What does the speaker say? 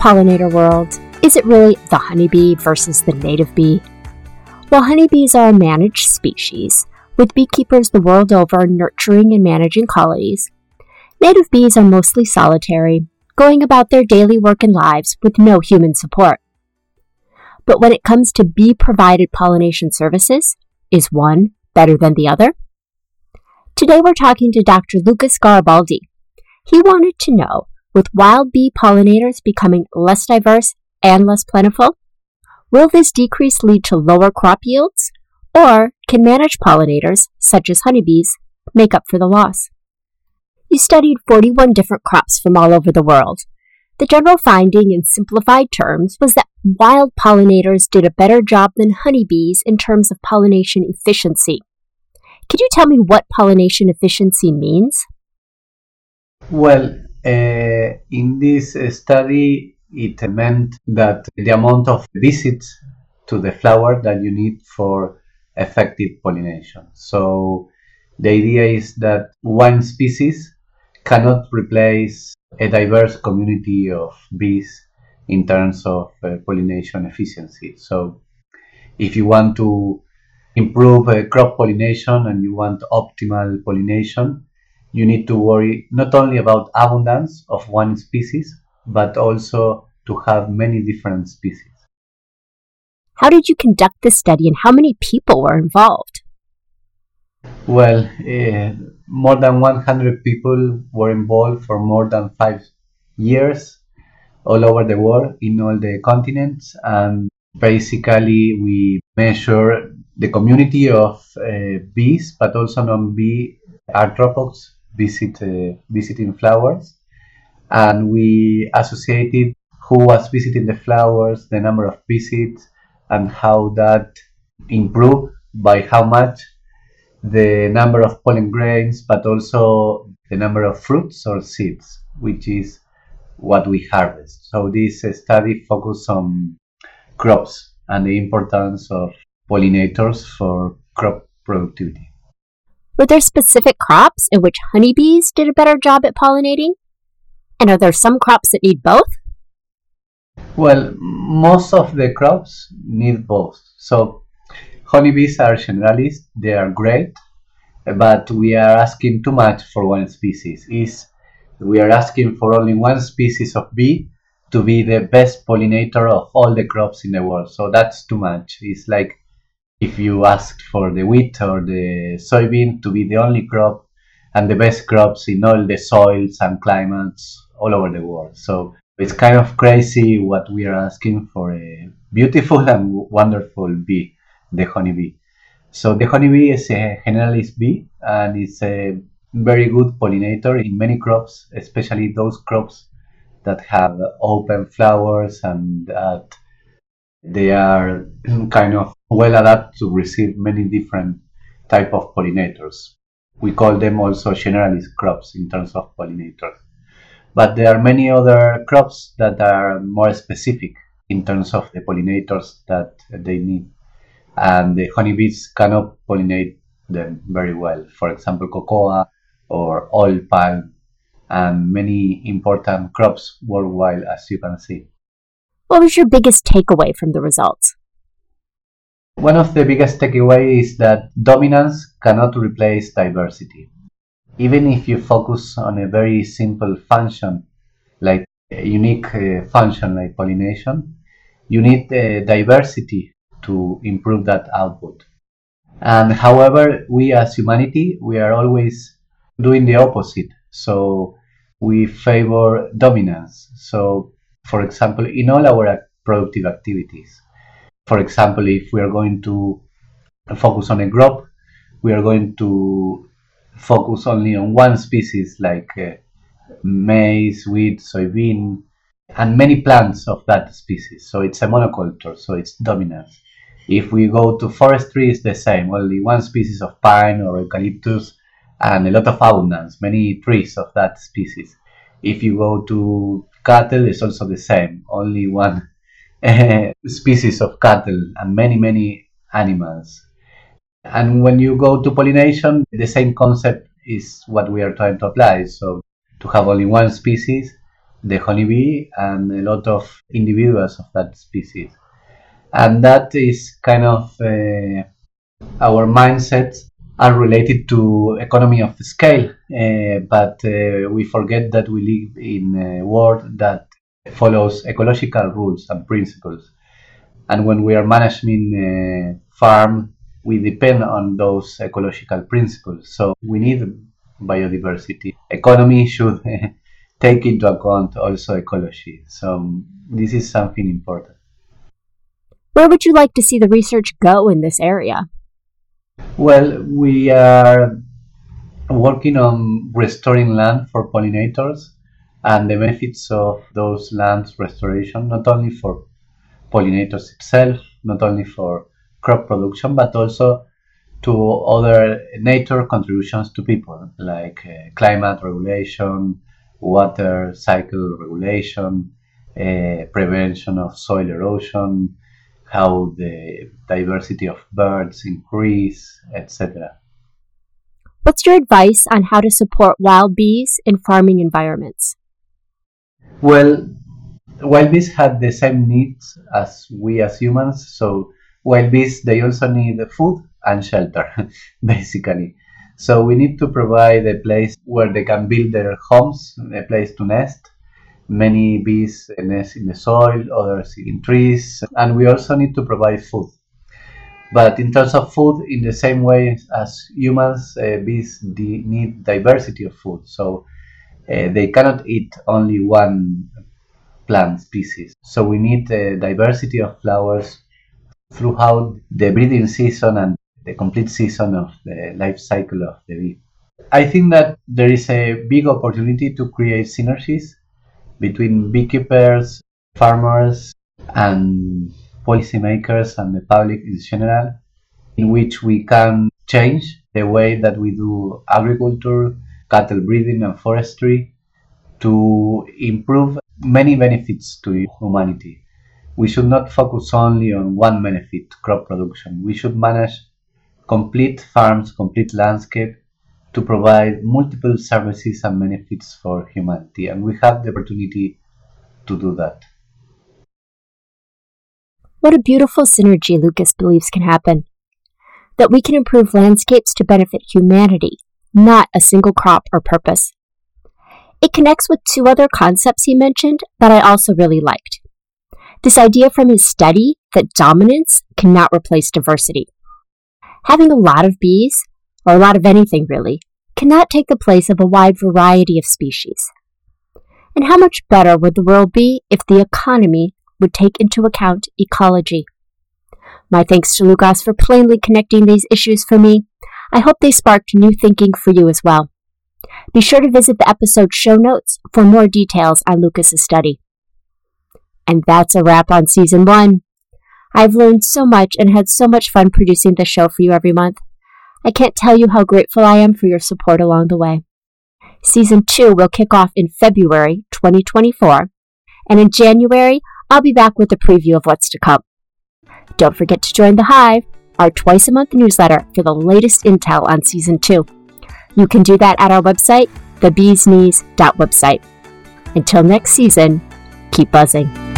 pollinator world, is it really the honeybee versus the native bee? While honeybees are a managed species, with beekeepers the world over nurturing and managing colonies, native bees are mostly solitary, going about their daily work and lives with no human support. But when it comes to bee provided pollination services, is one better than the other? Today we're talking to Dr. Lucas Garibaldi. He wanted to know with wild bee pollinators becoming less diverse and less plentiful, will this decrease lead to lower crop yields? Or can managed pollinators, such as honeybees, make up for the loss? You studied 41 different crops from all over the world. The general finding in simplified terms was that wild pollinators did a better job than honeybees in terms of pollination efficiency. Could you tell me what pollination efficiency means? Well, in this study, it meant that the amount of visits to the flower that you need for effective pollination. So the idea is that one species cannot replace a diverse community of bees in terms of uh, pollination efficiency. So if you want to improve uh, crop pollination and you want optimal pollination, you need to worry not only about abundance of one species, but also to have many different species. How did you conduct this study and how many people were involved? Well, uh, more than 100 people were involved for more than five years all over the world in all the continents. And basically, we measure the community of uh, bees, but also non bee arthropods visit, uh, visiting flowers. And we associated who was visiting the flowers, the number of visits, and how that improved by how much the number of pollen grains, but also the number of fruits or seeds, which is what we harvest. So this study focused on crops and the importance of pollinators for crop productivity. Were there specific crops in which honeybees did a better job at pollinating? And are there some crops that need both? Well, most of the crops need both. So honeybees are generalists, they are great, but we are asking too much for one species. Is we are asking for only one species of bee to be the best pollinator of all the crops in the world. So that's too much. It's like if you asked for the wheat or the soybean to be the only crop and the best crops in all the soils and climates all over the world. So it's kind of crazy what we are asking for a beautiful and wonderful bee, the honeybee. So the honeybee is a generalist bee and it's a very good pollinator in many crops, especially those crops that have open flowers and that they are kind of well adapted to receive many different type of pollinators. We call them also generalist crops in terms of pollinators. But there are many other crops that are more specific in terms of the pollinators that they need. And the honeybees cannot pollinate them very well. For example, cocoa or oil palm and many important crops worldwide, as you can see. What was your biggest takeaway from the results? One of the biggest takeaways is that dominance cannot replace diversity even if you focus on a very simple function, like a unique uh, function like pollination, you need uh, diversity to improve that output. And however, we as humanity, we are always doing the opposite. So we favor dominance. So, for example, in all our productive activities, for example, if we are going to focus on a crop, we are going to focus only on one species like uh, maize, wheat, soybean, and many plants of that species. So it's a monoculture, so it's dominant. If we go to forestry, it's the same, only one species of pine or eucalyptus and a lot of abundance, many trees of that species. If you go to cattle, is also the same, only one species of cattle and many, many animals. And when you go to pollination, the same concept is what we are trying to apply. So to have only one species the honeybee and a lot of individuals of that species. And that is kind of uh, our mindsets are related to economy of scale, uh, but uh, we forget that we live in a world that follows ecological rules and principles. And when we are managing a farm, we depend on those ecological principles. So we need biodiversity. Economy should take into account also ecology. So this is something important. Where would you like to see the research go in this area? Well, we are working on restoring land for pollinators and the benefits of those lands restoration, not only for pollinators itself, not only for crop production, but also to other nature contributions to people, like uh, climate regulation, water cycle regulation, uh, prevention of soil erosion, how the diversity of birds increase, etc. What's your advice on how to support wild bees in farming environments? Well, wild bees have the same needs as we as humans, so wild bees they also need food and shelter, basically. So we need to provide a place where they can build their homes, a place to nest. Many bees nest in the soil, others in trees, and we also need to provide food. But in terms of food, in the same way as humans, uh, bees need diversity of food. So uh, they cannot eat only one plant species. So we need a diversity of flowers throughout the breeding season and the complete season of the life cycle of the bee. I think that there is a big opportunity to create synergies between beekeepers, farmers, and policymakers and the public in general, in which we can change the way that we do agriculture, cattle breeding, and forestry to improve many benefits to humanity. We should not focus only on one benefit, crop production. We should manage complete farms, complete landscape to provide multiple services and benefits for humanity. And we have the opportunity to do that. What a beautiful synergy Lucas believes can happen. That we can improve landscapes to benefit humanity, not a single crop or purpose. It connects with two other concepts he mentioned that I also really liked. This idea from his study that dominance cannot replace diversity. Having a lot of bees, or a lot of anything really, cannot take the place of a wide variety of species. And how much better would the world be if the economy would take into account ecology? My thanks to Lucas for plainly connecting these issues for me. I hope they sparked new thinking for you as well. Be sure to visit the episode show notes for more details on Lucas's study. And that's a wrap on season one. I've learned so much and had so much fun producing the show for you every month. I can't tell you how grateful I am for your support along the way. Season 2 will kick off in February 2024, and in January, I'll be back with a preview of what's to come. Don't forget to join the Hive, our twice a month newsletter, for the latest intel on Season 2. You can do that at our website, thebeesknees.website. Until next season, keep buzzing.